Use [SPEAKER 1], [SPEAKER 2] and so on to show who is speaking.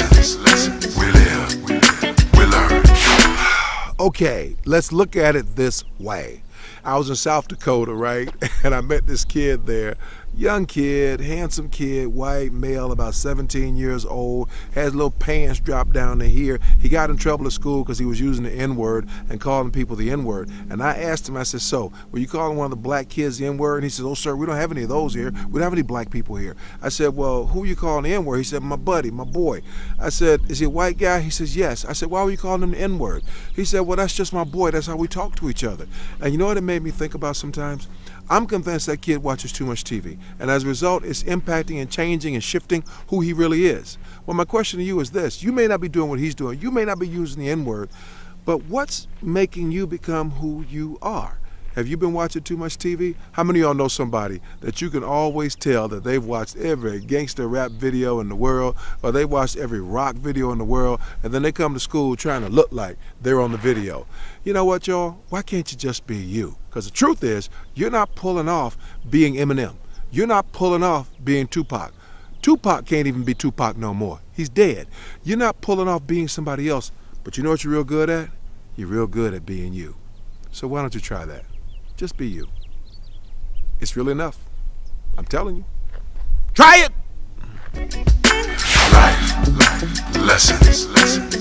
[SPEAKER 1] lessons. We live. We learn. Okay, let's look at it this way. I was in South Dakota, right? And I met this kid there young kid, handsome kid, white male, about 17 years old, has little pants dropped down to here. He got in trouble at school because he was using the N word and calling people the N word. And I asked him, I said, So, were you calling one of the black kids the N word? And he said, Oh, sir, we don't have any of those here. We don't have any black people here. I said, Well, who you calling the N word? He said, My buddy, my boy. I said, Is he a white guy? He says, Yes. I said, Why were you calling him the N word? He said, Well, that's just my boy. That's how we talk to each other. And you know what it made me think about sometimes? I'm convinced that kid watches too much TV, and as a result, it's impacting and changing and shifting who he really is. Well, my question to you is this you may not be doing what he's doing, you may not be using the N word, but what's making you become who you are? Have you been watching too much TV? How many of y'all know somebody that you can always tell that they've watched every gangster rap video in the world or they've watched every rock video in the world and then they come to school trying to look like they're on the video? You know what, y'all? Why can't you just be you? Because the truth is, you're not pulling off being Eminem. You're not pulling off being Tupac. Tupac can't even be Tupac no more. He's dead. You're not pulling off being somebody else, but you know what you're real good at? You're real good at being you. So why don't you try that? Just be you. It's real enough. I'm telling you. Try it!
[SPEAKER 2] Life, life, lessons, lessons.